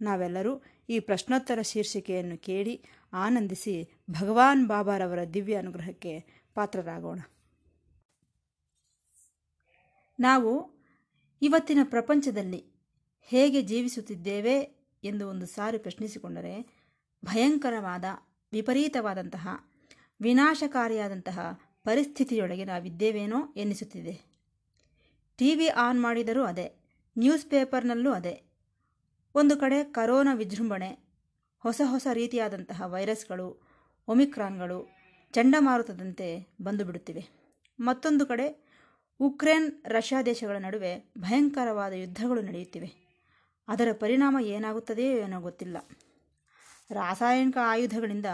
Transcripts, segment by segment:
ನಾವೆಲ್ಲರೂ ಈ ಪ್ರಶ್ನೋತ್ತರ ಶೀರ್ಷಿಕೆಯನ್ನು ಕೇಳಿ ಆನಂದಿಸಿ ಭಗವಾನ್ ಬಾಬಾರವರ ದಿವ್ಯ ಅನುಗ್ರಹಕ್ಕೆ ಪಾತ್ರರಾಗೋಣ. ನಾವು ಇವತ್ತಿನ ಪ್ರಪಂಚದಲ್ಲಿ ಹೇಗೆ ಜೀವಿಸುತ್ತಿದ್ದೇವೆ ಎಂದು ಒಂದು ಸಾರಿ ಪ್ರಶ್ನಿಸಿಕೊಂಡರೆ ಭಯಂಕರವಾದ, ವಿಪರೀತವಾದಂತಹ, ವಿನಾಶಕಾರಿಯಾದಂತಹ ಪರಿಸ್ಥಿತಿಯೊಳಗೆ ನಾವಿದ್ದೇವೇನೋ ಎನ್ನಿಸುತ್ತಿದೆ. ಟಿ ವಿ ಆನ್ ಮಾಡಿದರೂ ಅದೇ, ನ್ಯೂಸ್ ಪೇಪರ್ನಲ್ಲೂ ಅದೇ ಒಂದು ಕಡೆ ಕರೋನಾ ವಿಜೃಂಭಣೆ, ಹೊಸ ಹೊಸ ರೀತಿಯಾದಂತಹ ವೈರಸ್ಗಳು, ಒಮಿಕ್ರಾನ್ಗಳು, ಚಂಡಮಾರುತದಂತೆ ಬಂದು ಬಿಡುತ್ತಿವೆ ಮತ್ತೊಂದು ಕಡೆ ಉಕ್ರೇನ್, ರಷ್ಯಾ ದೇಶಗಳ ನಡುವೆ ಭಯಂಕರವಾದ ಯುದ್ಧಗಳು ನಡೆಯುತ್ತಿವೆ. ಅದರ ಪರಿಣಾಮ ಏನಾಗುತ್ತದೆಯೋ ಏನೋ ಗೊತ್ತಿಲ್ಲ. ರಾಸಾಯನಿಕ ಆಯುಧಗಳಿಂದ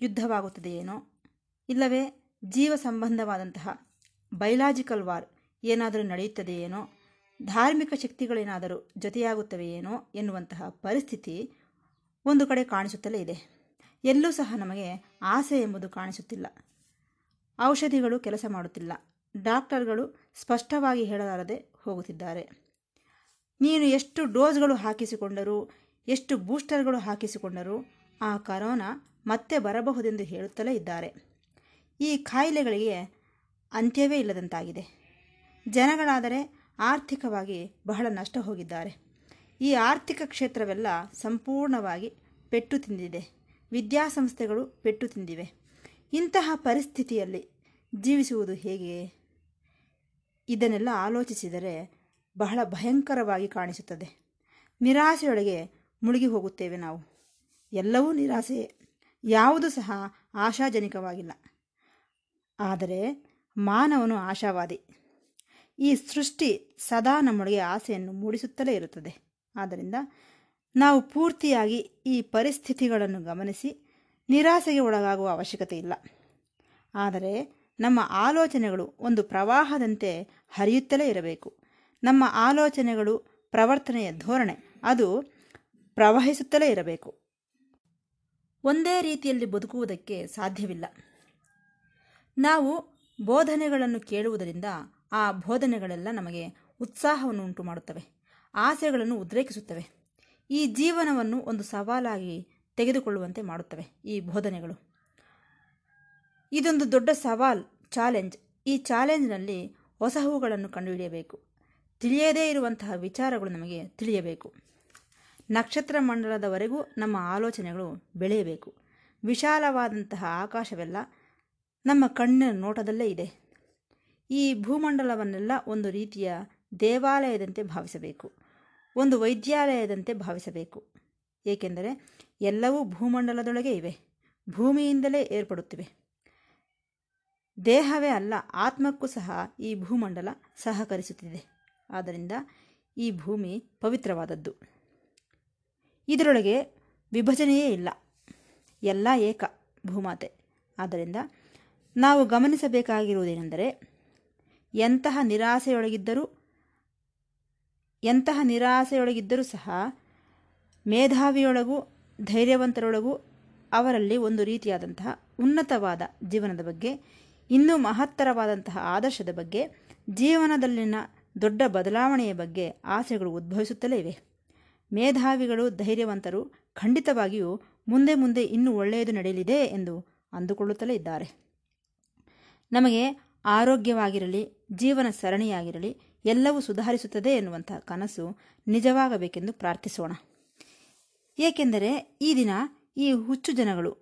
ಯುದ್ಧವಾಗುತ್ತದೆಯೇನೋ ಇಲ್ಲವೇ, ಜೀವ ಸಂಬಂಧವಾದಂತಹ ಬಯಲಾಜಿಕಲ್ ವಾರ್ ಏನಾದರೂ ನಡೆಯುತ್ತದೆಯೇನೋ. ಧಾರ್ಮಿಕ ಶಕ್ತಿಗಳೇನಾದರೂ ಜೊತೆಯಾಗುತ್ತವೆಯೇನೋ ಎನ್ನುವಂತಹ ಪರಿಸ್ಥಿತಿ ಒಂದು ಕಡೆ ಕಾಣಿಸುತ್ತಲೇ ಇದೆ. ಎಲ್ಲೂ ಸಹ ನಮಗೆ ಆಸೆ ಎಂಬುದು ಕಾಣಿಸುತ್ತಿಲ್ಲ. ಔಷಧಿಗಳು ಕೆಲಸ ಮಾಡುತ್ತಿಲ್ಲ. ಡಾಕ್ಟರ್ಗಳು ಸ್ಪಷ್ಟವಾಗಿ ಹೇಳಲಾರದೆ ಹೋಗುತ್ತಿದ್ದಾರೆ. ನೀನು ಎಷ್ಟು ಡೋಸ್ಗಳು ಹಾಕಿಸಿಕೊಂಡರೂ, ಎಷ್ಟು ಬೂಸ್ಟರ್ಗಳು ಹಾಕಿಸಿಕೊಂಡರೂ ಆ ಕರೋನಾ ಮತ್ತೆ ಬರಬಹುದೆಂದು ಹೇಳುತ್ತಲೇ ಇದ್ದಾರೆ. ಈ ಕಾಯಿಲೆಗಳಿಗೆ ಅಂತ್ಯವೇ ಇಲ್ಲದಂತಾಗಿದೆ. ಜನಗಳಾದರೆ ಆರ್ಥಿಕವಾಗಿ ಬಹಳ ನಷ್ಟ ಹೋಗಿದ್ದಾರೆ. ಈ ಆರ್ಥಿಕ ಕ್ಷೇತ್ರವೆಲ್ಲ ಸಂಪೂರ್ಣವಾಗಿ ಪೆಟ್ಟು ತಿಂದಿದೆ. ವಿದ್ಯಾಸಂಸ್ಥೆಗಳು ಪೆಟ್ಟು ತಿಂದಿವೆ. ಇಂತಹ ಪರಿಸ್ಥಿತಿಯಲ್ಲಿ ಜೀವಿಸುವುದು ಹೇಗೆ? ಇದನ್ನೆಲ್ಲ ಆಲೋಚಿಸಿದರೆ ಬಹಳ ಭಯಂಕರವಾಗಿ ಕಾಣಿಸುತ್ತದೆ. ನಿರಾಸೆಯೊಳಗೆ ಮುಳುಗಿ ಹೋಗುತ್ತೇವೆ ನಾವು. ಎಲ್ಲವೂ ನಿರಾಸೆಯೇ ಯಾವುದು ಸಹ ಆಶಾಜನಕವಾಗಿಲ್ಲ. ಆದರೆ ಮಾನವನು ಆಶಾವಾದಿ. ಈ ಸೃಷ್ಟಿ ಸದಾ ನಮ್ಮೊಳಗೆ ಆಸೆಯನ್ನು ಮೂಡಿಸುತ್ತಲೇ ಇರುತ್ತದೆ. ಆದ್ದರಿಂದ ನಾವು ಪೂರ್ತಿಯಾಗಿ ಈ ಪರಿಸ್ಥಿತಿಗಳನ್ನು ಗಮನಿಸಿ ನಿರಾಸೆಗೆ ಒಳಗಾಗುವ ಅವಶ್ಯಕತೆ ಇಲ್ಲ. ಆದರೆ ನಮ್ಮ ಆಲೋಚನೆಗಳು ಒಂದು ಪ್ರವಾಹದಂತೆ ಹರಿಯುತ್ತಲೇ ಇರಬೇಕು. ನಮ್ಮ ಆಲೋಚನೆಗಳು ಪ್ರವರ್ತನೆಯ ಧೋರಣೆ. ಅದು ಪ್ರವಹಿಸುತ್ತಲೇ ಇರಬೇಕು. ಒಂದೇ ರೀತಿಯಲ್ಲಿ ಬದುಕುವುದಕ್ಕೆ ಸಾಧ್ಯವಿಲ್ಲ. ನಾವು ಬೋಧನೆಗಳನ್ನು ಕೇಳುವುದರಿಂದ ಆ ಬೋಧನೆಗಳೆಲ್ಲ ನಮಗೆ ಉತ್ಸಾಹವನ್ನು ಉಂಟು ಮಾಡುತ್ತವೆ, ಆಸೆಗಳನ್ನು ಉದ್ರೇಕಿಸುತ್ತವೆ. ಈ ಜೀವನವನ್ನು ಒಂದು ಸವಾಲಾಗಿ ತೆಗೆದುಕೊಳ್ಳುವಂತೆ ಮಾಡುತ್ತವೆ ಈ ಬೋಧನೆಗಳು. ಇದೊಂದು ದೊಡ್ಡ ಸವಾಲ್, ಚಾಲೆಂಜ್. ಈ ಚಾಲೆಂಜ್ನಲ್ಲಿ ಹೊಸಹುಗಳನ್ನು ಕಂಡುಹಿಡಿಯಬೇಕು. ತಿಳಿಯದೇ ಇರುವಂತಹ ವಿಚಾರಗಳು ನಮಗೆ ತಿಳಿಯಬೇಕು. ನಕ್ಷತ್ರ ಮಂಡಲದವರೆಗೂ ನಮ್ಮ ಆಲೋಚನೆಗಳು ಬೆಳೆಯಬೇಕು. ವಿಶಾಲವಾದಂತಹ ಆಕಾಶವೆಲ್ಲ ನಮ್ಮ ಕಣ್ಣಿನ ನೋಟದಲ್ಲೇ ಇದೆ. ಈ ಭೂಮಂಡಲವನ್ನೆಲ್ಲ ಒಂದು ರೀತಿಯ ದೇವಾಲಯದಂತೆ ಭಾವಿಸಬೇಕು, ಒಂದು ವೈದ್ಯಾಲಯದಂತೆ ಭಾವಿಸಬೇಕು. ಏಕೆಂದರೆ ಎಲ್ಲವೂ ಭೂಮಂಡಲದೊಳಗೆ ಇವೆ, ಭೂಮಿಯಿಂದಲೇ ಏರ್ಪಡುತ್ತಿವೆ. ದೇಹವೇ ಅಲ್ಲ, ಆತ್ಮಕ್ಕೂ ಸಹ ಈ ಭೂಮಂಡಲ ಸಹಕರಿಸುತ್ತಿದೆ. ಆದ್ದರಿಂದ ಈ ಭೂಮಿ ಪವಿತ್ರವಾದದ್ದು. ಇದರೊಳಗೆ ವಿಭಜನೆಯೇ ಇಲ್ಲ, ಎಲ್ಲ ಏಕ ಭೂಮಾತೆ. ಆದ್ದರಿಂದ ನಾವು ಗಮನಿಸಬೇಕಾಗಿರುವುದೇನೆಂದರೆ ಎಂತಹ ನಿರಾಸೆಯೊಳಗಿದ್ದರೂ ಎಂತಹ ನಿರಾಸೆಯೊಳಗಿದ್ದರೂ ಸಹ ಮೇಧಾವಿಯೊಳಗೂ ಧೈರ್ಯವಂತರೊಳಗೂ ಅವರಲ್ಲಿ ಒಂದು ರೀತಿಯಾದಂತಹ ಉನ್ನತವಾದ ಜೀವನದ ಬಗ್ಗೆ, ಇನ್ನೂ ಮಹತ್ತರವಾದಂತಹ ಆದರ್ಶದ ಬಗ್ಗೆ, ಜೀವನದಲ್ಲಿನ ದೊಡ್ಡ ಬದಲಾವಣೆಯ ಬಗ್ಗೆ ಆಸೆಗಳು ಉದ್ಭವಿಸುತ್ತಲೇ ಇವೆ. ಮೇಧಾವಿಗಳು, ಧೈರ್ಯವಂತರು ಖಂಡಿತವಾಗಿಯೂ ಮುಂದೆ ಮುಂದೆ ಇನ್ನೂ ಒಳ್ಳೆಯದು ನಡೆಯಲಿದೆ ಎಂದು ಅಂದುಕೊಳ್ಳುತ್ತಲೇ ಇದ್ದಾರೆ. ನಮಗೆ ಆರೋಗ್ಯವಾಗಿರಲಿ, ಜೀವನ ಸರಣಿಯಾಗಿರಲಿ, ಎಲ್ಲವೂ ಸುಧಾರಿಸುತ್ತದೆ ಎನ್ನುವಂತಹ ಕನಸು ನಿಜವಾಗಬೇಕೆಂದು ಪ್ರಾರ್ಥಿಸೋಣ. ಏಕೆಂದರೆ ಈ ದಿನ ಈ ಹುಚ್ಚು ಜನಗಳು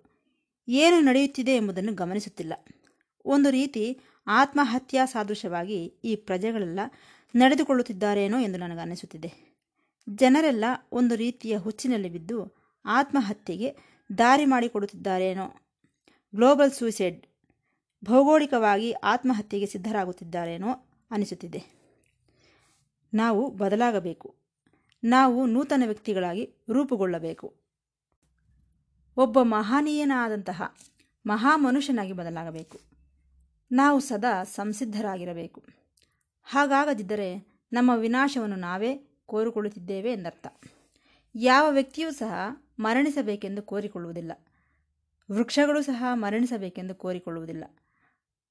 ಏನು ನಡೆಯುತ್ತಿದೆ ಎಂಬುದನ್ನು ಗಮನಿಸುತ್ತಿಲ್ಲ. ಒಂದು ರೀತಿ ಆತ್ಮಹತ್ಯಾ ಸಾದೃಶ್ಯವಾಗಿ ಈ ಪ್ರಜೆಗಳೆಲ್ಲ ನಡೆದುಕೊಳ್ಳುತ್ತಿದ್ದಾರೇನೋ ಎಂದು ನನಗೆ ಅನಿಸುತ್ತಿದೆ ಜನರೆಲ್ಲ ಒಂದು ರೀತಿಯ ಹುಚ್ಚಿನಲ್ಲಿ ಬಿದ್ದು ಆತ್ಮಹತ್ಯೆಗೆ ದಾರಿ ಮಾಡಿಕೊಡುತ್ತಿದ್ದಾರೇನೋ. ಗ್ಲೋಬಲ್ ಸೂಸೈಡ್ ಭೌಗೋಳಿಕವಾಗಿ ಆತ್ಮಹತ್ಯೆಗೆ ಸಿದ್ಧರಾಗುತ್ತಿದ್ದಾರೇನೋ ಅನಿಸುತ್ತಿದೆ. ನಾವು ಬದಲಾಗಬೇಕು. ನಾವು ನೂತನ ವ್ಯಕ್ತಿಗಳಾಗಿ ರೂಪುಗೊಳ್ಳಬೇಕು. ಒಬ್ಬ ಮಹನೀಯನಾದಂತಹ ಮಹಾಮನುಷ್ಯನಾಗಿ ಬದಲಾಗಬೇಕು. ನಾವು ಸದಾ ಸಂಸಿದ್ಧರಾಗಿರಬೇಕು. ಹಾಗಾಗದಿದ್ದರೆ ನಮ್ಮ ವಿನಾಶವನ್ನು ನಾವೇ ಕೋರಿಕೊಳ್ಳುತ್ತಿದ್ದೇವೆ ಎಂದರ್ಥ. ಯಾವ ವ್ಯಕ್ತಿಯೂ ಸಹ ಮರಣಿಸಬೇಕೆಂದು ಕೋರಿಕೊಳ್ಳುವುದಿಲ್ಲ. ವೃಕ್ಷಗಳು ಸಹ ಮರಣಿಸಬೇಕೆಂದು ಕೋರಿಕೊಳ್ಳುವುದಿಲ್ಲ.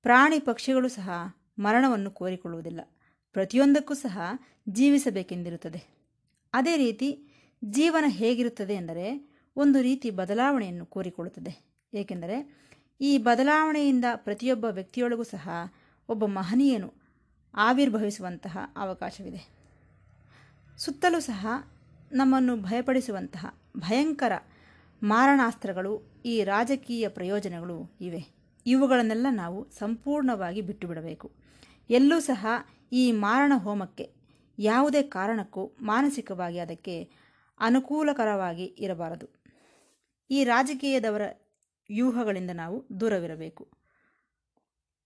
ಪ್ರಾಣಿ ಪಕ್ಷಿಗಳು ಸಹ ಮರಣವನ್ನು ಕೋರಿಕೊಳ್ಳುವುದಿಲ್ಲ. ಪ್ರತಿಯೊಂದಕ್ಕೂ ಸಹ ಜೀವಿಸಬೇಕೆಂದಿರುತ್ತದೆ. ಅದೇ ರೀತಿ ಜೀವನ ಹೇಗಿರುತ್ತದೆ ಎಂದರೆ ಒಂದು ರೀತಿ ಬದಲಾವಣೆಯನ್ನು ಕೋರಿಕೊಳ್ಳುತ್ತದೆ. ಏಕೆಂದರೆ ಈ ಬದಲಾವಣೆಯಿಂದ ಪ್ರತಿಯೊಬ್ಬ ವ್ಯಕ್ತಿಯೊಳಗೂ ಸಹ ಒಬ್ಬ ಮಹನೀಯನು ಆವಿರ್ಭವಿಸುವಂತಹ ಅವಕಾಶವಿದೆ. ಸುತ್ತಲೂ ಸಹ ನಮ್ಮನ್ನು ಭಯಪಡಿಸುವಂತಹ ಭಯಂಕರ ಮಾರಣಾಸ್ತ್ರಗಳು ಈ ರಾಜಕೀಯ ಪ್ರಯೋಜನಗಳು ಇವೆ. ಇವುಗಳನ್ನೆಲ್ಲ ನಾವು ಸಂಪೂರ್ಣವಾಗಿ ಬಿಟ್ಟು ಬಿಡಬೇಕು ಎಲ್ಲೂ ಸಹ ಈ ಮಾರಣ ಹೋಮಕ್ಕೆ ಯಾವುದೇ ಕಾರಣಕ್ಕೂ ಮಾನಸಿಕವಾಗಿ ಅದಕ್ಕೆ ಅನುಕೂಲಕರವಾಗಿ ಇರಬಾರದು. ಈ ರಾಜಕೀಯದವರ ವ್ಯೂಹಗಳಿಂದ ನಾವು ದೂರವಿರಬೇಕು.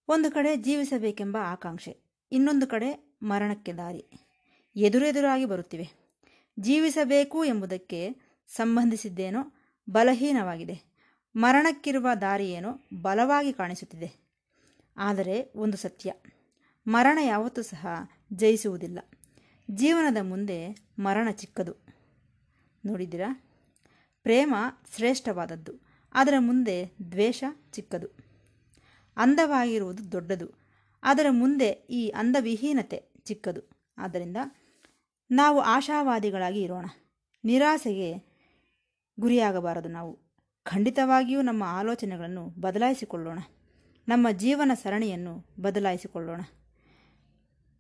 ಒಂದು ಕಡೆ ಜೀವಿಸಬೇಕೆಂಬ ಆಕಾಂಕ್ಷೆ, ಇನ್ನೊಂದು ಕಡೆ ಮರಣಕ್ಕೆ ದಾರಿ ಎದುರೆದುರಾಗಿ ಬರುತ್ತಿವೆ. ಜೀವಿಸಬೇಕು ಎಂಬುದಕ್ಕೆ ಸಂಬಂಧಿಸಿದ್ದೇನೋ ಬಲಹೀನವಾಗಿದೆ. ಮರಣಕ್ಕಿರುವ ದಾರಿಯೇನೋ ಬಲವಾಗಿ ಕಾಣಿಸುತ್ತಿದೆ. ಆದರೆ ಒಂದು ಸತ್ಯ. ಮರಣ ಯಾವತ್ತೂ ಸಹ ಜಯಿಸುವುದಿಲ್ಲ. ಜೀವನದ ಮುಂದೆ ಮರಣ ಚಿಕ್ಕದು. ನೋಡಿದ್ದೀರಾ? ಪ್ರೇಮ ಶ್ರೇಷ್ಠವಾದದ್ದು. ಅದರ ಮುಂದೆ ದ್ವೇಷ ಚಿಕ್ಕದು. ಅಂದವಾಗಿರುವುದು ದೊಡ್ಡದು. ಅದರ ಮುಂದೆ ಈ ಅಂದವಿಹೀನತೆ ಚಿಕ್ಕದು. ಆದ್ದರಿಂದ ನಾವು ಆಶಾವಾದಿಗಳಾಗಿ ಇರೋಣ. ನಿರಾಸೆಗೆ ಗುರಿಯಾಗಬಾರದು ನಾವು. ಖಂಡಿತವಾಗಿಯೂ ನಮ್ಮ ಆಲೋಚನೆಗಳನ್ನು ಬದಲಾಯಿಸಿಕೊಳ್ಳೋಣ. ನಮ್ಮ ಜೀವನ ಸರಣಿಯನ್ನು ಬದಲಾಯಿಸಿಕೊಳ್ಳೋಣ.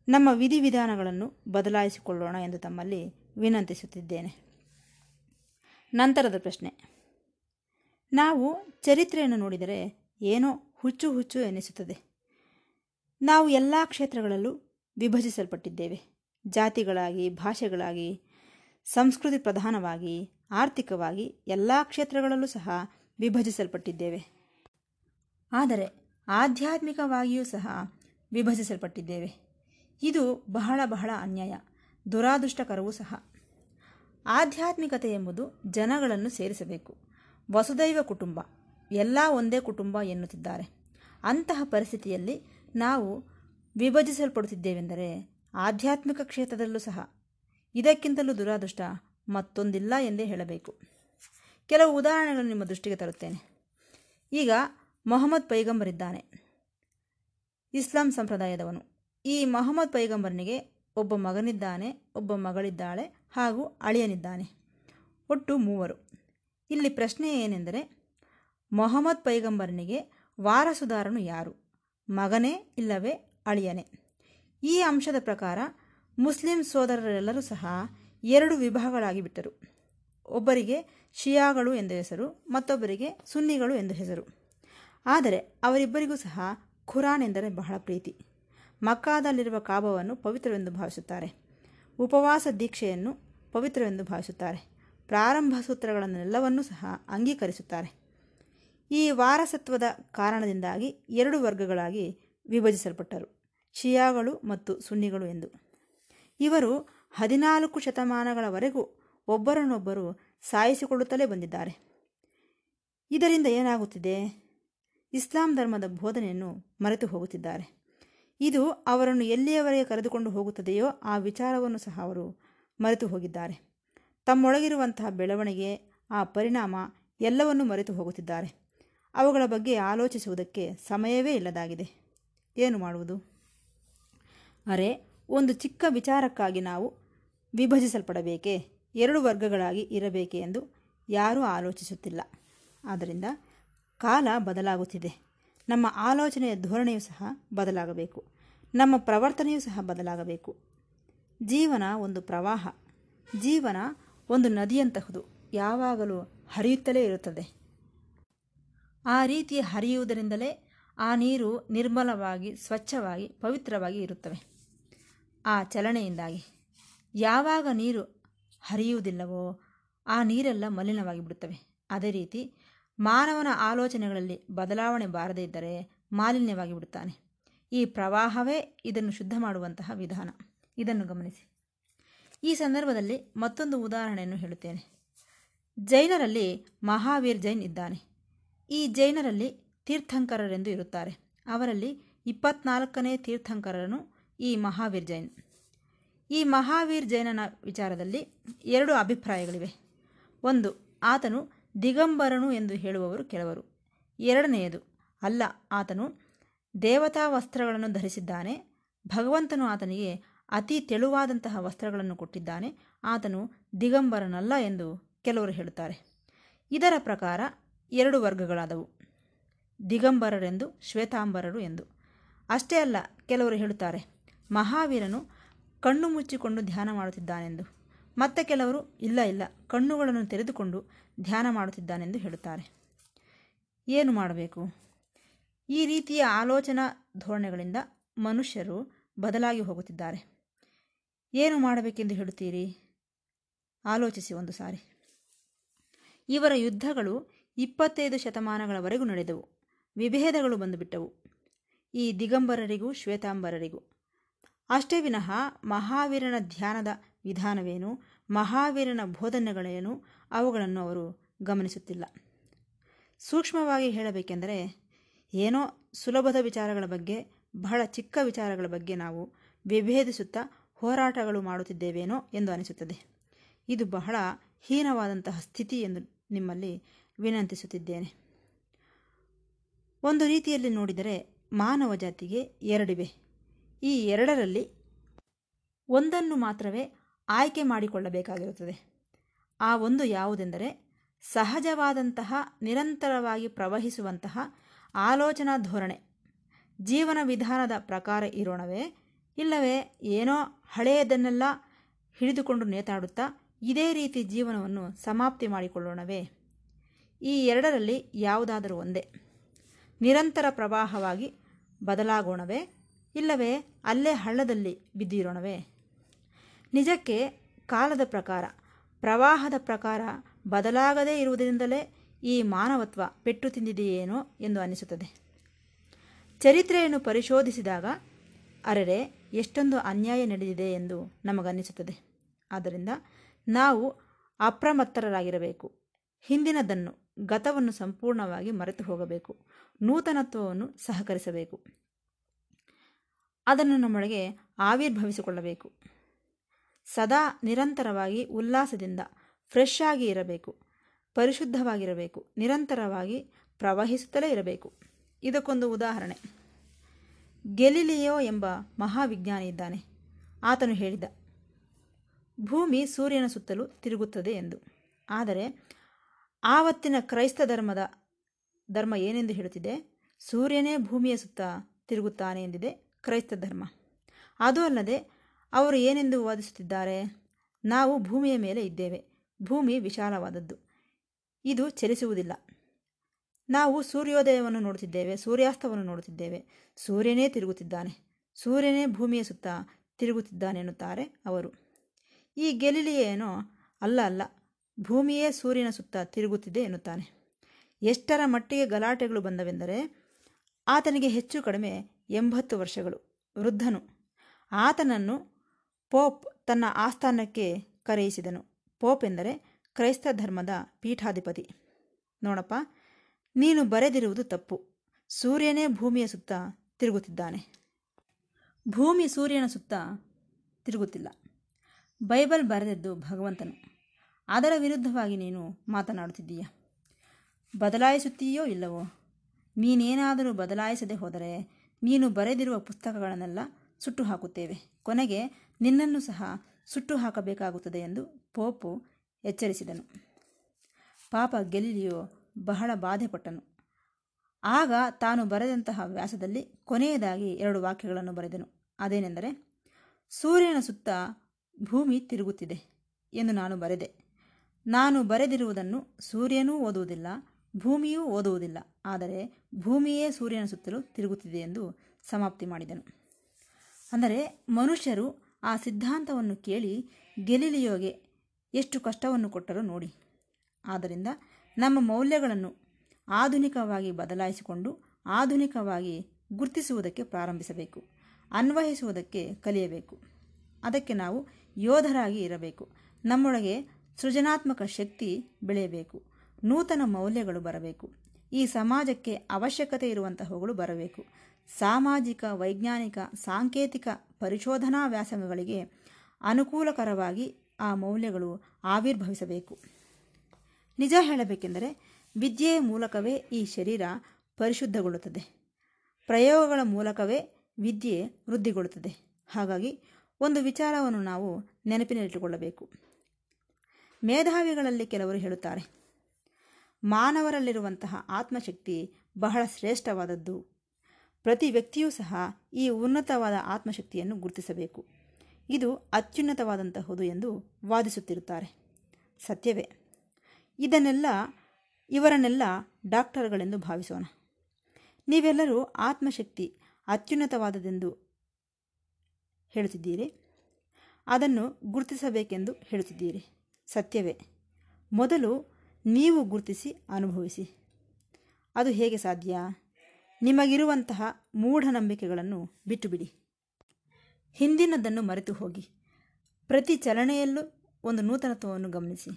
ನಮ್ಮ ವಿಧಿವಿಧಾನಗಳನ್ನು ಬದಲಾಯಿಸಿಕೊಳ್ಳೋಣ ಎಂದು ತಮ್ಮಲ್ಲಿ ವಿನಂತಿಸುತ್ತಿದ್ದೇನೆ. ನಂತರದ ಪ್ರಶ್ನೆ. ನಾವು ಚರಿತ್ರೆಯನ್ನು ನೋಡಿದರೆ ಏನೋ ಹುಚ್ಚು ಹುಚ್ಚು ಎನಿಸುತ್ತದೆ. ನಾವು ಎಲ್ಲ ಕ್ಷೇತ್ರಗಳಲ್ಲೂ ವಿಭಜಿಸಲ್ಪಟ್ಟಿದ್ದೇವೆ. ಜಾತಿಗಳಾಗಿ, ಭಾಷೆಗಳಾಗಿ, ಸಂಸ್ಕೃತಿ ಪ್ರಧಾನವಾಗಿ ಆರ್ಥಿಕವಾಗಿ ಎಲ್ಲ ಕ್ಷೇತ್ರಗಳಲ್ಲೂ ಸಹ ವಿಭಜಿಸಲ್ಪಟ್ಟಿದ್ದೇವೆ. ಆದರೆ ಆಧ್ಯಾತ್ಮಿಕವಾಗಿಯೂ ಸಹ ವಿಭಜಿಸಲ್ಪಟ್ಟಿದ್ದೇವೆ. ಇದು ಬಹಳ ಬಹಳ ಅನ್ಯಾಯ. ದುರಾದೃಷ್ಟಕರವೂ ಸಹ. ಆಧ್ಯಾತ್ಮಿಕತೆ ಎಂಬುದು ಜನಗಳನ್ನು ಸೇರಿಸಬೇಕು. ವಸುದೈವ ಕುಟುಂಬ. ಎಲ್ಲ ಒಂದೇ ಕುಟುಂಬ ಎನ್ನುತ್ತಿದ್ದಾರೆ. ಅಂತಹ ಪರಿಸ್ಥಿತಿಯಲ್ಲಿ ನಾವು ವಿಭಜಿಸಲ್ಪಡುತ್ತಿದ್ದೇವೆಂದರೆ ಆಧ್ಯಾತ್ಮಿಕ ಕ್ಷೇತ್ರದಲ್ಲೂ ಸಹ. ಇದಕ್ಕಿಂತಲೂ ದುರಾದೃಷ್ಟ ಮತ್ತೊಂದಿಲ್ಲ ಎಂದೇ ಹೇಳಬೇಕು. ಕೆಲವು ಉದಾಹರಣೆಗಳನ್ನು ನಿಮ್ಮ ದೃಷ್ಟಿಗೆ ತರುತ್ತೇನೆ. ಈಗ ಮೊಹಮ್ಮದ್ ಪೈಗಂಬರಿದ್ದಾನೆ. ಇಸ್ಲಾಂ ಸಂಪ್ರದಾಯದವನು. ಈ ಮೊಹಮ್ಮದ್ ಪೈಗಂಬರನಿಗೆ ಒಬ್ಬ ಮಗನಿದ್ದಾನೆ, ಒಬ್ಬ ಮಗಳಿದ್ದಾಳೆ ಹಾಗೂ ಅಳಿಯನಿದ್ದಾನೆ. ಒಟ್ಟು ಮೂವರು. ಇಲ್ಲಿ ಪ್ರಶ್ನೆ ಏನೆಂದರೆ, ಮೊಹಮ್ಮದ್ ಪೈಗಂಬರನಿಗೆ ವಾರಸುದಾರನು ಯಾರು? ಮಗನೇ ಇಲ್ಲವೇ ಅಳಿಯನೇ? ಈ ಅಂಶದ ಪ್ರಕಾರ ಮುಸ್ಲಿಂ ಸೋದರರೆಲ್ಲರೂ ಸಹ ಎರಡು ವಿಭಾಗಗಳಾಗಿ ಬಿಟ್ಟರು. ಒಬ್ಬರಿಗೆ ಶಿಯಾಗಳು ಎಂದು ಹೆಸರು, ಮತ್ತೊಬ್ಬರಿಗೆ ಸುನ್ನಿಗಳು ಎಂದು ಹೆಸರು. ಆದರೆ ಅವರಿಬ್ಬರಿಗೂ ಸಹ ಖುರಾನ್ ಎಂದರೆ ಬಹಳ ಪ್ರೀತಿ. ಮಕ್ಕಾದಲ್ಲಿರುವ ಕಾಬವನ್ನು ಪವಿತ್ರವೆಂದು ಭಾವಿಸುತ್ತಾರೆ. ಉಪವಾಸ ದೀಕ್ಷೆಯನ್ನು ಪವಿತ್ರವೆಂದು ಭಾವಿಸುತ್ತಾರೆ. ಪ್ರಾರಂಭ ಸೂತ್ರಗಳನ್ನೆಲ್ಲವನ್ನೂ ಸಹ ಅಂಗೀಕರಿಸುತ್ತಾರೆ. ಈ ವಾರಸತ್ವದ ಕಾರಣದಿಂದಾಗಿ ಎರಡು ವರ್ಗಗಳಾಗಿ ವಿಭಜಿಸಲ್ಪಟ್ಟರು, ಶಿಯಾಗಳು ಮತ್ತು ಸುನ್ನಿಗಳು ಎಂದು. ಇವರು ಹದಿನಾಲ್ಕು ಶತಮಾನಗಳವರೆಗೂ ಒಬ್ಬರನ್ನೊಬ್ಬರು ಸಾಯಿಸಿಕೊಳ್ಳುತ್ತಲೇ ಬಂದಿದ್ದಾರೆ. ಇದರಿಂದ ಏನಾಗುತ್ತಿದೆ? ಇಸ್ಲಾಂ ಧರ್ಮದ ಬೋಧನೆಯನ್ನು ಮರೆತು ಹೋಗುತ್ತಿದ್ದಾರೆ. ಇದು ಅವರನ್ನು ಎಲ್ಲಿಯವರೆಗೆ ಕರೆದುಕೊಂಡು ಹೋಗುತ್ತದೆಯೋ ಆ ವಿಚಾರವನ್ನು ಸಹ ಅವರು ಮರೆತು ಹೋಗಿದ್ದಾರೆ. ತಮ್ಮೊಳಗಿರುವಂತಹ ಬೆಳವಣಿಗೆ, ಆ ಪರಿಣಾಮ ಎಲ್ಲವನ್ನೂ ಮರೆತು ಹೋಗುತ್ತಿದ್ದಾರೆ. ಅವುಗಳ ಬಗ್ಗೆ ಆಲೋಚಿಸುವುದಕ್ಕೆ ಸಮಯವೇ ಇಲ್ಲದಾಗಿದೆ. ಏನು ಮಾಡುವುದು? ಅರೆ, ಒಂದು ಚಿಕ್ಕ ವಿಚಾರಕ್ಕಾಗಿ ನಾವು ವಿಭಜಿಸಲ್ಪಡಬೇಕೇ? ಎರಡು ವರ್ಗಗಳಾಗಿ ಇರಬೇಕೆ ಎಂದು ಯಾರೂ ಆಲೋಚಿಸುತ್ತಿಲ್ಲ. ಆದ್ದರಿಂದ ಕಾಲ ಬದಲಾಗುತ್ತಿದೆ. ನಮ್ಮ ಆಲೋಚನೆಯ ಧೋರಣೆಯೂ ಸಹ ಬದಲಾಗಬೇಕು. ನಮ್ಮ ಪ್ರವರ್ತನೆಯೂ ಸಹ ಬದಲಾಗಬೇಕು. ಜೀವನ ಒಂದು ಪ್ರವಾಹ. ಜೀವನ ಒಂದು ನದಿಯಂತಹುದು. ಯಾವಾಗಲೂ ಹರಿಯುತ್ತಲೇ ಇರುತ್ತದೆ. ಆ ರೀತಿ ಹರಿಯುವುದರಿಂದಲೇ ಆ ನೀರು ನಿರ್ಮಲವಾಗಿ, ಸ್ವಚ್ಛವಾಗಿ, ಪವಿತ್ರವಾಗಿ ಇರುತ್ತವೆ. ಆ ಚಲನೆಯಿಂದಾಗಿ. ಯಾವಾಗ ನೀರು ಹರಿಯುವುದಿಲ್ಲವೋ ಆ ನೀರೆಲ್ಲ ಮಲಿನವಾಗಿ ಬಿಡುತ್ತವೆ. ಅದೇ ರೀತಿ ಮಾನವನ ಆಲೋಚನೆಗಳಲ್ಲಿ ಬದಲಾವಣೆ ಬಾರದೇ ಇದ್ದರೆ ಮಾಲಿನ್ಯವಾಗಿ ಬಿಡುತ್ತಾನೆ. ಈ ಪ್ರವಾಹವೇ ಇದನ್ನು ಶುದ್ಧ ಮಾಡುವಂತಹ ವಿಧಾನ. ಇದನ್ನು ಗಮನಿಸಿ. ಈ ಸಂದರ್ಭದಲ್ಲಿ ಮತ್ತೊಂದು ಉದಾಹರಣೆಯನ್ನು ಹೇಳುತ್ತೇನೆ. ಜೈನರಲ್ಲಿ ಮಹಾವೀರ್ ಜೈನ್ ಇದ್ದಾನೆ. ಈ ಜೈನರಲ್ಲಿ ತೀರ್ಥಂಕರರೆಂದು ಇರುತ್ತಾರೆ. ಅವರಲ್ಲಿ ಇಪ್ಪತ್ನಾಲ್ಕನೇ ತೀರ್ಥಂಕರನು ಈ ಮಹಾವೀರ್ ಜೈನ್. ಈ ಮಹಾವೀರ್ ಜೈನನ ವಿಚಾರದಲ್ಲಿ ಎರಡು ಅಭಿಪ್ರಾಯಗಳಿವೆ. ಒಂದು, ಆತನು ದಿಗಂಬರನು ಎಂದು ಹೇಳುವವರು ಕೆಲವರು. ಎರಡನೆಯದು, ಅಲ್ಲ, ಆತನು ದೇವತಾ ವಸ್ತ್ರಗಳನ್ನು ಧರಿಸಿದ್ದಾನೆ. ಭಗವಂತನು ಆತನಿಗೆ ಅತಿ ತೆಳುವಾದಂತಹ ವಸ್ತ್ರಗಳನ್ನು ಕೊಟ್ಟಿದ್ದಾನೆ. ಆತನು ದಿಗಂಬರನಲ್ಲ ಎಂದು ಕೆಲವರು ಹೇಳುತ್ತಾರೆ. ಇದರ ಪ್ರಕಾರ ಎರಡು ವರ್ಗಗಳಾದವು. ದಿಗಂಬರರೆಂದು, ಶ್ವೇತಾಂಬರರು ಎಂದು. ಅಷ್ಟೇ ಅಲ್ಲ, ಕೆಲವರು ಹೇಳುತ್ತಾರೆ, ಮಹಾವೀರನು ಕಣ್ಣು ಮುಚ್ಚಿಕೊಂಡು ಧ್ಯಾನ ಮಾಡುತ್ತಿದ್ದಾನೆಂದು. ಮತ್ತೆ ಕೆಲವರು, ಇಲ್ಲ ಇಲ್ಲ, ಕಣ್ಣುಗಳನ್ನು ತೆರೆದುಕೊಂಡು ಧ್ಯಾನ ಮಾಡುತ್ತಿದ್ದಾನೆಂದು ಹೇಳುತ್ತಾರೆ. ಏನು ಮಾಡಬೇಕು? ಈ ರೀತಿಯ ಆಲೋಚನಾ ಧೋರಣೆಗಳಿಂದ ಮನುಷ್ಯರು ಬದಲಾಗಿ ಹೋಗುತ್ತಿದ್ದಾರೆ. ಏನು ಮಾಡಬೇಕೆಂದು ಹೇಳುತ್ತೀರಿ? ಆಲೋಚಿಸಿ ಒಂದು ಸಾರಿ. ಇವರ ಯುದ್ಧಗಳು ಇಪ್ಪತ್ತೈದು ಶತಮಾನಗಳವರೆಗೂ ನಡೆದವು. ವಿಭೇದಗಳು ಬಂದುಬಿಟ್ಟವು. ಈ ದಿಗಂಬರರಿಗೂ ಶ್ವೇತಾಂಬರರಿಗೂ. ಅಷ್ಟೇ ವಿನಃ ಮಹಾವೀರನ ಧ್ಯಾನದ ವಿಧಾನವೇನು, ಮಹಾವೀರನ ಬೋಧನೆಗಳೇನು, ಅವುಗಳನ್ನು ಅವರು ಗಮನಿಸುತ್ತಿಲ್ಲ. ಸೂಕ್ಷ್ಮವಾಗಿ ಹೇಳಬೇಕೆಂದರೆ, ಏನೋ ಸುಲಭದ ವಿಚಾರಗಳ ಬಗ್ಗೆ, ಬಹಳ ಚಿಕ್ಕ ವಿಚಾರಗಳ ಬಗ್ಗೆ ನಾವು ವಿಭೇದಿಸುತ್ತಾ ಹೋರಾಟಗಳು ಮಾಡುತ್ತಿದ್ದೇವೇನೋ ಎಂದು ಅನಿಸುತ್ತದೆ. ಇದು ಬಹಳ ಹೀನವಾದಂತಹ ಸ್ಥಿತಿ ಎಂದು ನಿಮ್ಮಲ್ಲಿ ವಿನಂತಿಸುತ್ತಿದ್ದೇನೆ. ಒಂದು ರೀತಿಯಲ್ಲಿ ನೋಡಿದರೆ ಮಾನವ ಜಾತಿಗೆ ಎರಡಿವೆ. ಈ ಎರಡರಲ್ಲಿ ಒಂದನ್ನು ಮಾತ್ರವೇ ಆಯ್ಕೆ ಮಾಡಿಕೊಳ್ಳಬೇಕಾಗಿರುತ್ತದೆ. ಆ ಒಂದು ಯಾವುದೆಂದರೆ ಸಹಜವಾದಂತಹ, ನಿರಂತರವಾಗಿ ಪ್ರವಹಿಸುವಂತಹ ಆಲೋಚನಾ ಧೋರಣೆ. ಜೀವನ ವಿಧಾನದ ಪ್ರಕಾರ ಇರೋಣವೇ, ಇಲ್ಲವೇ ಏನೋ ಹಳೆಯದನ್ನೆಲ್ಲ ಹಿಡಿದುಕೊಂಡು ನೇತಾಡುತ್ತಾ ಇದೇ ರೀತಿ ಜೀವನವನ್ನು ಸಮಾಪ್ತಿ ಮಾಡಿಕೊಳ್ಳೋಣವೇ. ಈ ಎರಡರಲ್ಲಿ ಯಾವುದಾದರೂ ಒಂದೇ. ನಿರಂತರ ಪ್ರವಾಹವಾಗಿ ಬದಲಾಗೋಣವೇ ಇಲ್ಲವೇ ಅಲ್ಲೇ ಹಳ್ಳದಲ್ಲಿ ಬಿದ್ದಿರೋಣವೇ? ನಿಜಕ್ಕೆ ಕಾಲದ ಪ್ರಕಾರ, ಪ್ರವಾಹದ ಪ್ರಕಾರ ಬದಲಾಗದೇ ಇರುವುದರಿಂದಲೇ ಈ ಮಾನವತ್ವ ಪೆಟ್ಟು ತಿಂದಿದೆಯೇನೋ ಎಂದು ಅನಿಸುತ್ತದೆ. ಚರಿತ್ರೆಯನ್ನು ಪರಿಶೋಧಿಸಿದಾಗ, ಅರೆರೆ, ಎಷ್ಟೊಂದು ಅನ್ಯಾಯ ನಡೆದಿದೆ ಎಂದು ನಮಗನ್ನಿಸುತ್ತದೆ. ಆದ್ದರಿಂದ ನಾವು ಅಪ್ರಮತ್ತರಾಗಿರಬೇಕು. ಹಿಂದಿನದನ್ನು, ಗತವನ್ನು ಸಂಪೂರ್ಣವಾಗಿ ಮರೆತು ಹೋಗಬೇಕು ನೂತನತ್ವವನ್ನು ಸಹಕರಿಸಬೇಕು. ಅದನ್ನು ನಮ್ಮೊಳಗೆ ಆವಿರ್ಭವಿಸಿಕೊಳ್ಳಬೇಕು. ಸದಾ ನಿರಂತರವಾಗಿ ಉಲ್ಲಾಸದಿಂದ ಫ್ರೆಶ್ ಆಗಿ ಇರಬೇಕು. ಪರಿಶುದ್ಧವಾಗಿರಬೇಕು. ನಿರಂತರವಾಗಿ ಪ್ರವಹಿಸುತ್ತಲೇ ಇರಬೇಕು. ಇದಕ್ಕೊಂದು ಉದಾಹರಣೆ. ಗೆಲಿಲಿಯೋ ಎಂಬ ಮಹಾವಿಜ್ಞಾನಿ ಇದ್ದಾನೆ. ಆತನು ಹೇಳಿದ, ಭೂಮಿ ಸೂರ್ಯನ ಸುತ್ತಲೂ ತಿರುಗುತ್ತದೆ ಎಂದು. ಆದರೆ ಆವತ್ತಿನ ಕ್ರೈಸ್ತ ಧರ್ಮದ, ಧರ್ಮ ಏನೆಂದು ಹೇಳುತ್ತಿದೆ? ಸೂರ್ಯನೇ ಭೂಮಿಯ ಸುತ್ತ ತಿರುಗುತ್ತಾನೆ ಎಂದಿದೆ. ಕ್ರೈಸ್ತ ಧರ್ಮ. ಅದು ಅಲ್ಲದೆ ಅವರು ಏನೆಂದು ವಾದಿಸುತ್ತಿದ್ದಾರೆ? ನಾವು ಭೂಮಿಯ ಮೇಲೆ ಇದ್ದೇವೆ. ಭೂಮಿ ವಿಶಾಲವಾದದ್ದು. ಇದು ಚಲಿಸುವುದಿಲ್ಲ. ನಾವು ಸೂರ್ಯೋದಯವನ್ನು ನೋಡುತ್ತಿದ್ದೇವೆ, ಸೂರ್ಯಾಸ್ತವನ್ನು ನೋಡುತ್ತಿದ್ದೇವೆ. ಸೂರ್ಯನೇ ತಿರುಗುತ್ತಿದ್ದಾನೆ. ಸೂರ್ಯನೇ ಭೂಮಿಯ ಸುತ್ತ ತಿರುಗುತ್ತಿದ್ದಾನೆ ಎನ್ನುತ್ತಾರೆ ಅವರು. ಈ ಗೆಲಿಲಿಯೇನೋ ಅಲ್ಲ ಅಲ್ಲ, ಭೂಮಿಯೇ ಸೂರ್ಯನ ಸುತ್ತ ತಿರುಗುತ್ತಿದೆ ಎನ್ನುತ್ತಾನೆ. ಎಷ್ಟರ ಮಟ್ಟಿಗೆ ಗಲಾಟೆಗಳು ಬಂದವೆಂದರೆ, ಆತನಿಗೆ ಹೆಚ್ಚು ಕಡಿಮೆ ಎಂಬತ್ತು ವರ್ಷಗಳು. ವೃದ್ಧನು ಆತನನ್ನು ಪೋಪ್ ತನ್ನ ಆಸ್ಥಾನಕ್ಕೆ ಕರೆಯಿಸಿದನು. ಪೋಪ್ ಎಂದರೆ ಕ್ರೈಸ್ತ ಧರ್ಮದ ಪೀಠಾಧಿಪತಿ. ನೋಡಪ್ಪ, ನೀನು ಬರೆದಿರುವುದು ತಪ್ಪು. ಸೂರ್ಯನೇ ಭೂಮಿಯ ಸುತ್ತ ತಿರುಗುತ್ತಿದ್ದಾನೆ. ಭೂಮಿ ಸೂರ್ಯನ ಸುತ್ತ ತಿರುಗುತ್ತಿಲ್ಲ. ಬೈಬಲ್ ಬರೆದದ್ದು ಭಗವಂತನು. ಅದರ ವಿರುದ್ಧವಾಗಿ ನೀನು ಮಾತನಾಡುತ್ತಿದ್ದೀಯ? ಬದಲಾಯಿಸುತ್ತೀಯೋ ಇಲ್ಲವೋ? ನೀನೇನಾದರೂ ಬದಲಾಯಿಸದೆ ಹೋದರೆ ನೀನು ಬರೆದಿರುವ ಪುಸ್ತಕಗಳನ್ನೆಲ್ಲ ಸುಟ್ಟು ಹಾಕುತ್ತೇವೆ. ಕೊನೆಗೆ ನಿನ್ನನ್ನು ಸಹ ಸುಟ್ಟು ಹಾಕಬೇಕಾಗುತ್ತದೆ ಎಂದು ಪೋಪು ಎಚ್ಚರಿಸಿದನು. ಪಾಪ ಗೆಲಿಲಿಯೋ ಬಹಳ ಬಾಧೆಪಟ್ಟನು. ಆಗ ತಾನು ಬರೆದಂತಹ ವ್ಯಾಸದಲ್ಲಿ ಕೊನೆಯದಾಗಿ ಎರಡು ವಾಕ್ಯಗಳನ್ನು ಬರೆದನು. ಅದೇನೆಂದರೆ, ಸೂರ್ಯನ ಸುತ್ತ ಭೂಮಿ ತಿರುಗುತ್ತಿದೆ ಎಂದು ನಾನು ಬರೆದೆ. ನಾನು ಬರೆದಿರುವುದನ್ನು ಸೂರ್ಯನೂ ಓದುವುದಿಲ್ಲ, ಭೂಮಿಯೂ ಓದುವುದಿಲ್ಲ. ಆದರೆ ಭೂಮಿಯೇ ಸೂರ್ಯನ ಸುತ್ತಲೂ ತಿರುಗುತ್ತಿದೆ ಎಂದು ಸಮಾಪ್ತಿ ಮಾಡಿದನು. ಅಂದರೆ ಮನುಷ್ಯರು ಆ ಸಿದ್ಧಾಂತವನ್ನು ಕೇಳಿ ಗೆಲಿಲಿಯೋಗೆ ಎಷ್ಟು ಕಷ್ಟವನ್ನು ಕೊಟ್ಟರೂ ನೋಡಿ. ಆದ್ದರಿಂದ ನಮ್ಮ ಮೌಲ್ಯಗಳನ್ನು ಆಧುನಿಕವಾಗಿ ಬದಲಾಯಿಸಿಕೊಂಡು ಆಧುನಿಕವಾಗಿ ಗುರುತಿಸುವುದಕ್ಕೆ ಪ್ರಾರಂಭಿಸಬೇಕು. ಅನ್ವಯಿಸುವುದಕ್ಕೆ ಕಲಿಯಬೇಕು. ಅದಕ್ಕೆ ನಾವು ಯೋಧರಾಗಿ ಇರಬೇಕು. ನಮ್ಮೊಳಗೆ ಸೃಜನಾತ್ಮಕ ಶಕ್ತಿ ಬೆಳೆಯಬೇಕು. ನೂತನ ಮೌಲ್ಯಗಳು ಬರಬೇಕು. ಈ ಸಮಾಜಕ್ಕೆ ಅವಶ್ಯಕತೆ ಇರುವಂತಹವುಗಳು ಬರಬೇಕು. ಸಾಮಾಜಿಕ, ವೈಜ್ಞಾನಿಕ, ಸಾಂಕೇತಿಕ ಪರಿಶೋಧನಾ ವ್ಯಾಸಂಗಗಳಿಗೆ ಅನುಕೂಲಕರವಾಗಿ ಆ ಮೌಲ್ಯಗಳು ಆವಿರ್ಭವಿಸಬೇಕು. ನಿಜ ಹೇಳಬೇಕೆಂದರೆ ವಿದ್ಯೆಯ ಮೂಲಕವೇ ಈ ಶರೀರ ಪರಿಶುದ್ಧಗೊಳ್ಳುತ್ತದೆ. ಪ್ರಯೋಗಗಳ ಮೂಲಕವೇ ವಿದ್ಯೆ ವೃದ್ಧಿಗೊಳ್ಳುತ್ತದೆ. ಹಾಗಾಗಿ ಒಂದು ವಿಚಾರವನ್ನು ನಾವು ನೆನಪಿನಲ್ಲಿಟ್ಟುಕೊಳ್ಳಬೇಕು. ಮೇಧಾವಿಗಳಲ್ಲಿ ಕೆಲವರು ಹೇಳುತ್ತಾರೆ ಮಾನವರಲ್ಲಿರುವಂತಹ ಆತ್ಮಶಕ್ತಿ ಬಹಳ ಶ್ರೇಷ್ಠವಾದದ್ದು. ಪ್ರತಿ ವ್ಯಕ್ತಿಯೂ ಸಹ ಈ ಉನ್ನತವಾದ ಆತ್ಮಶಕ್ತಿಯನ್ನು ಗುರುತಿಸಬೇಕು. ಇದು ಅತ್ಯುನ್ನತವಾದಂತಹುದು ಎಂದು ವಾದಿಸುತ್ತಿರುತ್ತಾರೆ. ಸತ್ಯವೇ. ಇದನ್ನೆಲ್ಲ, ಇವರನ್ನೆಲ್ಲ ಡಾಕ್ಟರ್ಗಳೆಂದು ಭಾವಿಸೋಣ. ನೀವೆಲ್ಲರೂ ಆತ್ಮಶಕ್ತಿ ಅತ್ಯುನ್ನತವಾದದೆಂದು ಹೇಳುತ್ತಿದ್ದೀರಿ? ಅದನ್ನು ಗುರುತಿಸಬೇಕೆಂದು ಹೇಳುತ್ತಿದ್ದೀರಿ. ಸತ್ಯವೇ. ಮೊದಲು ನೀವು ಗುರುತಿಸಿ ಅನುಭವಿಸಿ. ಅದು ಹೇಗೆ ಸಾಧ್ಯ? ನಿಮಗಿರುವಂತಹ ಮೂಢನಂಬಿಕೆಗಳನ್ನು ಬಿಟ್ಟುಬಿಡಿ. ಹಿಂದಿನದನ್ನು ಮರೆತು ಹೋಗಿ. ಪ್ರತಿ ಚಲನೆಯಲ್ಲೂ ಒಂದು ನೂತನತ್ವವನ್ನು ಗಮನಿಸಿ.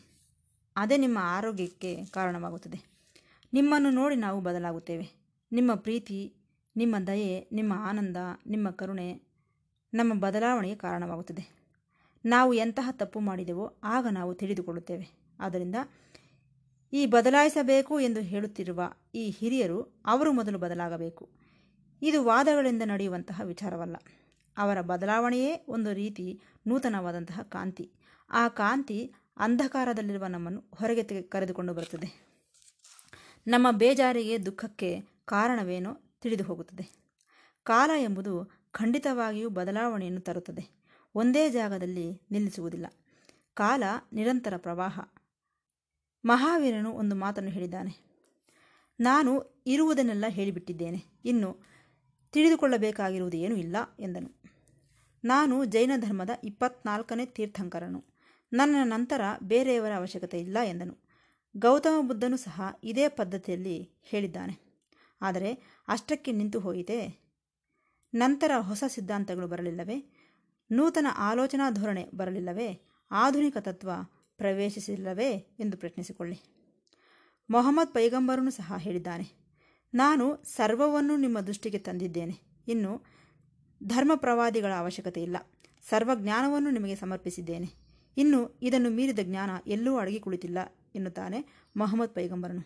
ಅದೇ ನಿಮ್ಮ ಆರೋಗ್ಯಕ್ಕೆ ಕಾರಣವಾಗುತ್ತದೆ. ನಿಮ್ಮನ್ನು ನೋಡಿ ನಾವು ಬದಲಾಗುತ್ತೇವೆ. ನಿಮ್ಮ ಪ್ರೀತಿ, ನಿಮ್ಮ ದಯೆ, ನಿಮ್ಮ ಆನಂದ, ನಿಮ್ಮ ಕರುಣೆ ನಮ್ಮ ಬದಲಾವಣೆಗೆ ಕಾರಣವಾಗುತ್ತದೆ. ನಾವು ಎಂತಹ ತಪ್ಪು ಮಾಡಿದೆವೋ ಆಗ ನಾವು ತಿಳಿದುಕೊಳ್ಳುತ್ತೇವೆ. ಆದ್ದರಿಂದ ಈ ಬದಲಾಯಿಸಬೇಕು ಎಂದು ಹೇಳುತ್ತಿರುವ ಈ ಹಿರಿಯರು ಅವರು ಮೊದಲು ಬದಲಾಗಬೇಕು. ಇದು ವಾದಗಳಿಂದ ನಡೆಯುವಂತಹ ವಿಚಾರವಲ್ಲ. ಅವರ ಬದಲಾವಣೆಯೇ ಒಂದು ರೀತಿ ನೂತನವಾದಂತಹ ಕಾಂತಿ. ಆ ಕಾಂತಿ ಅಂಧಕಾರದಲ್ಲಿರುವ ನಮ್ಮನ್ನು ಹೊರಗೆ ಕರೆದುಕೊಂಡು ಬರುತ್ತದೆ. ನಮ್ಮ ಬೇಜಾರಿಗೆ ದುಃಖಕ್ಕೆ ಕಾರಣವೇನೋ ತಿಳಿದು ಹೋಗುತ್ತದೆ. ಕಾಲ ಎಂಬುದು ಖಂಡಿತವಾಗಿಯೂ ಬದಲಾವಣೆಯನ್ನು ತರುತ್ತದೆ. ಒಂದೇ ಜಾಗದಲ್ಲಿ ನಿಲ್ಲಿಸುವುದಿಲ್ಲ. ಕಾಲ ನಿರಂತರ ಪ್ರವಾಹ. ಮಹಾವೀರನು ಒಂದು ಮಾತನ್ನು ಹೇಳಿದ್ದಾನೆ. ನಾನು ಇರುವುದನ್ನೆಲ್ಲ ಹೇಳಿಬಿಟ್ಟಿದ್ದೇನೆ. ಇನ್ನು ತಿಳಿದುಕೊಳ್ಳಬೇಕಾಗಿರುವುದು ಏನೂ ಇಲ್ಲ ಎಂದನು. ನಾನು ಜೈನ ಧರ್ಮದ ಇಪ್ಪತ್ನಾಲ್ಕನೇ ತೀರ್ಥಂಕರನು. ನನ್ನ ನಂತರ ಬೇರೆಯವರ ಅವಶ್ಯಕತೆ ಇಲ್ಲ ಎಂದನು. ಗೌತಮ ಬುದ್ಧನು ಸಹ ಇದೇ ಪದ್ಧತಿಯಲ್ಲಿ ಹೇಳಿದ್ದಾನೆ. ಆದರೆ ಅಷ್ಟಕ್ಕೆ ನಿಂತು ಹೋಯಿತೆ? ನಂತರ ಹೊಸ ಸಿದ್ಧಾಂತಗಳು ಬರಲಿಲ್ಲವೇ? ನೂತನ ಆಲೋಚನಾ ಧೋರಣೆ ಬರಲಿಲ್ಲವೇ? ಆಧುನಿಕ ತತ್ವ ಪ್ರವೇಶಿಸಿಲ್ಲವೇ ಎಂದು ಪ್ರಶ್ನಿಸಿಕೊಳ್ಳಿ. ಮೊಹಮ್ಮದ್ ಪೈಗಂಬರನು ಸಹ ಹೇಳಿದ್ದಾನೆ, ನಾನು ಸರ್ವವನ್ನು ನಿಮ್ಮ ದೃಷ್ಟಿಗೆ ತಂದಿದ್ದೇನೆ. ಇನ್ನು ಧರ್ಮ ಪ್ರವಾದಿಗಳ ಅವಶ್ಯಕತೆ ಇಲ್ಲ. ಸರ್ವಜ್ಞಾನವನ್ನು ನಿಮಗೆ ಸಮರ್ಪಿಸಿದ್ದೇನೆ. ಇನ್ನು ಇದನ್ನು ಮೀರಿದ ಜ್ಞಾನ ಎಲ್ಲೂ ಅಡಗಿ ಕುಳಿತಿಲ್ಲ, ಎನ್ನುತ್ತಾನೆ ಮೊಹಮ್ಮದ್ ಪೈಗಂಬರನು.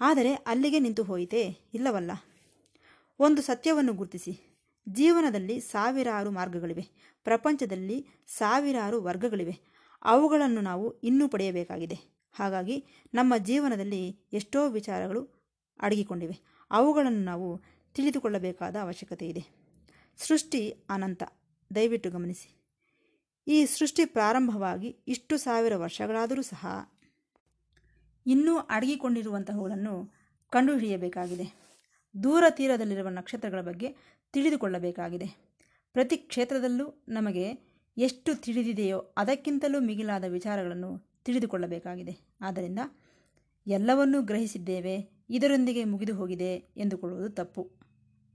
ಆದರೆ ಅಲ್ಲಿಗೆ ನಿಂತು ಹೋಯಿತೇ? ಇಲ್ಲವಲ್ಲ. ಒಂದು ಸತ್ಯವನ್ನು ಗುರುತಿಸಿ. ಜೀವನದಲ್ಲಿ ಸಾವಿರಾರು ಮಾರ್ಗಗಳಿವೆ. ಪ್ರಪಂಚದಲ್ಲಿ ಸಾವಿರಾರು ವರ್ಗಗಳಿವೆ. ಅವುಗಳನ್ನು ನಾವು ಇನ್ನೂ ಪಡೆಯಬೇಕಾಗಿದೆ. ಹಾಗಾಗಿ ನಮ್ಮ ಜೀವನದಲ್ಲಿ ಎಷ್ಟೋ ವಿಚಾರಗಳು ಅಡಗಿಕೊಂಡಿವೆ. ಅವುಗಳನ್ನು ನಾವು ತಿಳಿದುಕೊಳ್ಳಬೇಕಾದ ಅವಶ್ಯಕತೆ ಇದೆ. ಸೃಷ್ಟಿ ಅನಂತ. ದಯವಿಟ್ಟು ಗಮನಿಸಿ. ಈ ಸೃಷ್ಟಿ ಪ್ರಾರಂಭವಾಗಿ ಇಷ್ಟು ಸಾವಿರ ವರ್ಷಗಳಾದರೂ ಸಹ ಇನ್ನೂ ಅಡಗಿಕೊಂಡಿರುವಂತಹವುಗಳನ್ನು ಕಂಡುಹಿಡಿಯಬೇಕಾಗಿದೆ. ದೂರ ತೀರದಲ್ಲಿರುವ ನಕ್ಷತ್ರಗಳ ಬಗ್ಗೆ ತಿಳಿದುಕೊಳ್ಳಬೇಕಾಗಿದೆ. ಪ್ರತಿ ಕ್ಷೇತ್ರದಲ್ಲೂ ನಮಗೆ ಎಷ್ಟು ತಿಳಿದಿದೆಯೋ ಅದಕ್ಕಿಂತಲೂ ಮಿಗಿಲಾದ ವಿಚಾರಗಳನ್ನು ತಿಳಿದುಕೊಳ್ಳಬೇಕಾಗಿದೆ. ಆದ್ದರಿಂದ ಎಲ್ಲವನ್ನೂ ಗ್ರಹಿಸಿದ್ದೇವೆ, ಇದರೊಂದಿಗೆ ಮುಗಿದು ಹೋಗಿದೆ ಎಂದುಕೊಳ್ಳುವುದು ತಪ್ಪು.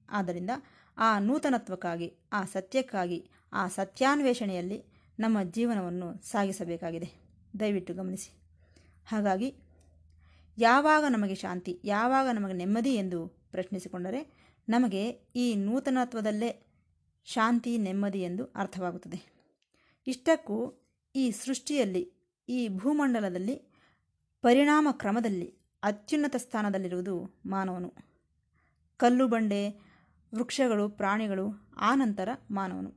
ಆದ್ದರಿಂದ ಆ ನೂತನತ್ವಕ್ಕಾಗಿ, ಆ ಸತ್ಯಕ್ಕಾಗಿ, ಆ ಸತ್ಯಾನ್ವೇಷಣೆಯಲ್ಲಿ ನಮ್ಮ ಜೀವನವನ್ನು ಸಾಗಿಸಬೇಕಾಗಿದೆ. ದಯವಿಟ್ಟು ಗಮನಿಸಿ. ಹಾಗಾಗಿ, ಯಾವಾಗ ನಮಗೆ ಶಾಂತಿ, ಯಾವಾಗ ನಮಗೆ ನೆಮ್ಮದಿ ಎಂದು ಪ್ರಶ್ನಿಸಿಕೊಂಡರೆ ನಮಗೆ ಈ ನೂತನತ್ವದಲ್ಲೇ ಶಾಂತಿ, ನೆಮ್ಮದಿ ಎಂದು ಅರ್ಥವಾಗುತ್ತದೆ. ಇಷ್ಟಕ್ಕೂ ಈ ಸೃಷ್ಟಿಯಲ್ಲಿ, ಈ ಭೂಮಂಡಲದಲ್ಲಿ ಪರಿಣಾಮ ಕ್ರಮದಲ್ಲಿ ಅತ್ಯುನ್ನತ ಸ್ಥಾನದಲ್ಲಿರುವುದು ಮಾನವನು. ಕಲ್ಲು ಬಂಡೆ, ವೃಕ್ಷಗಳು, ಪ್ರಾಣಿಗಳು ಆನಂತರ ಮಾನವನು.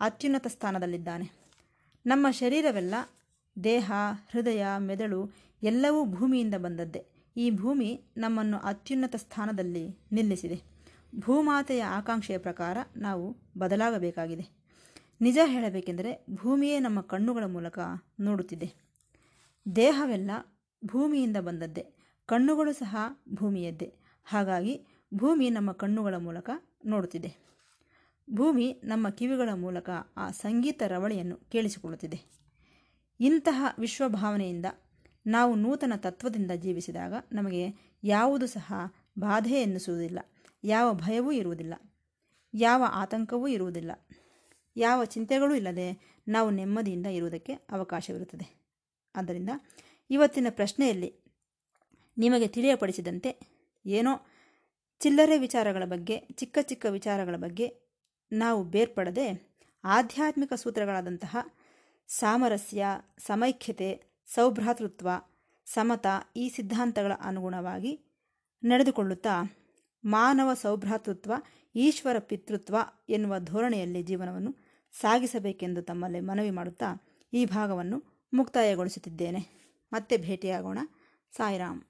ಅತ್ಯುನ್ನತ ಸ್ಥಾನದಲ್ಲಿದ್ದಾನೆ. ನಮ್ಮ ಶರೀರವೆಲ್ಲ ದೇಹ, ಹೃದಯ, ಮೆದುಳು ಎಲ್ಲವೂ ಭೂಮಿಯಿಂದ ಬಂದದ್ದೇ. ಈ ಭೂಮಿ ನಮ್ಮನ್ನು ಅತ್ಯುನ್ನತ ಸ್ಥಾನದಲ್ಲಿ ನಿಲ್ಲಿಸಿದೆ. ಭೂಮಾತೆಯ ಆಕಾಂಕ್ಷೆಯ ಪ್ರಕಾರ ನಾವು ಬದಲಾಗಬೇಕಾಗಿದೆ. ನಿಜ ಹೇಳಬೇಕೆಂದರೆ ಭೂಮಿಯೇ ನಮ್ಮ ಕಣ್ಣುಗಳ ಮೂಲಕ ನೋಡುತ್ತಿದೆ. ದೇಹವೆಲ್ಲ ಭೂಮಿಯಿಂದ ಬಂದದ್ದೇ, ಕಣ್ಣುಗಳು ಸಹ ಭೂಮಿಯದ್ದೇ. ಹಾಗಾಗಿ ಭೂಮಿ ನಮ್ಮ ಕಣ್ಣುಗಳ ಮೂಲಕ ನೋಡುತ್ತಿದೆ. ಭೂಮಿ ನಮ್ಮ ಕಿವಿಗಳ ಮೂಲಕ ಆ ಸಂಗೀತ ರವಳಿಯನ್ನು ಕೇಳಿಸಿಕೊಳ್ಳುತ್ತಿದೆ. ಇಂತಹ ವಿಶ್ವಭಾವನೆಯಿಂದ ನಾವು ನೂತನ ತತ್ವದಿಂದ ಜೀವಿಸಿದಾಗ ನಮಗೆ ಯಾವುದು ಸಹ ಬಾಧೆ ಎನ್ನಿಸುವುದಿಲ್ಲ. ಯಾವ ಭಯವೂ ಇರುವುದಿಲ್ಲ. ಯಾವ ಆತಂಕವೂ ಇರುವುದಿಲ್ಲ. ಯಾವ ಚಿಂತೆಗಳೂ ಇಲ್ಲದೆ ನಾವು ನೆಮ್ಮದಿಯಿಂದ ಇರುವುದಕ್ಕೆ ಅವಕಾಶವಿರುತ್ತದೆ. ಆದ್ದರಿಂದ ಇವತ್ತಿನ ಪ್ರಶ್ನೆಯಲ್ಲಿ ನಿಮಗೆ ತಿಳಿಯಪಡಿಸಿದಂತೆ ಏನೋ ಚಿಲ್ಲರೆ ವಿಚಾರಗಳ ಬಗ್ಗೆ, ಚಿಕ್ಕ ಚಿಕ್ಕ ವಿಚಾರಗಳ ಬಗ್ಗೆ ನಾವು ಬೇರ್ಪಡದೆ ಆಧ್ಯಾತ್ಮಿಕ ಸೂತ್ರಗಳಾದಂತಹ ಸಾಮರಸ್ಯ, ಸಮೈಕ್ಯತೆ, ಸೌಭ್ರಾತೃತ್ವ, ಸಮತ ಈ ಸಿದ್ಧಾಂತಗಳ ಅನುಗುಣವಾಗಿ ನಡೆದುಕೊಳ್ಳುತ್ತಾ ಮಾನವ ಸೌಭ್ರಾತೃತ್ವ ಈಶ್ವರ ಪಿತೃತ್ವ ಎನ್ನುವ ಧೋರಣೆಯಲ್ಲಿ ಜೀವನವನ್ನು ಸಾಗಿಸಬೇಕೆಂದು ತಮ್ಮಲ್ಲಿ ಮನವಿ ಮಾಡುತ್ತಾ ಈ ಭಾಗವನ್ನು ಮುಕ್ತಾಯಗೊಳಿಸುತ್ತಿದ್ದೇನೆ. ಮತ್ತೆ ಭೇಟಿಯಾಗೋಣ. ಸಾಯಿರಾಮ್.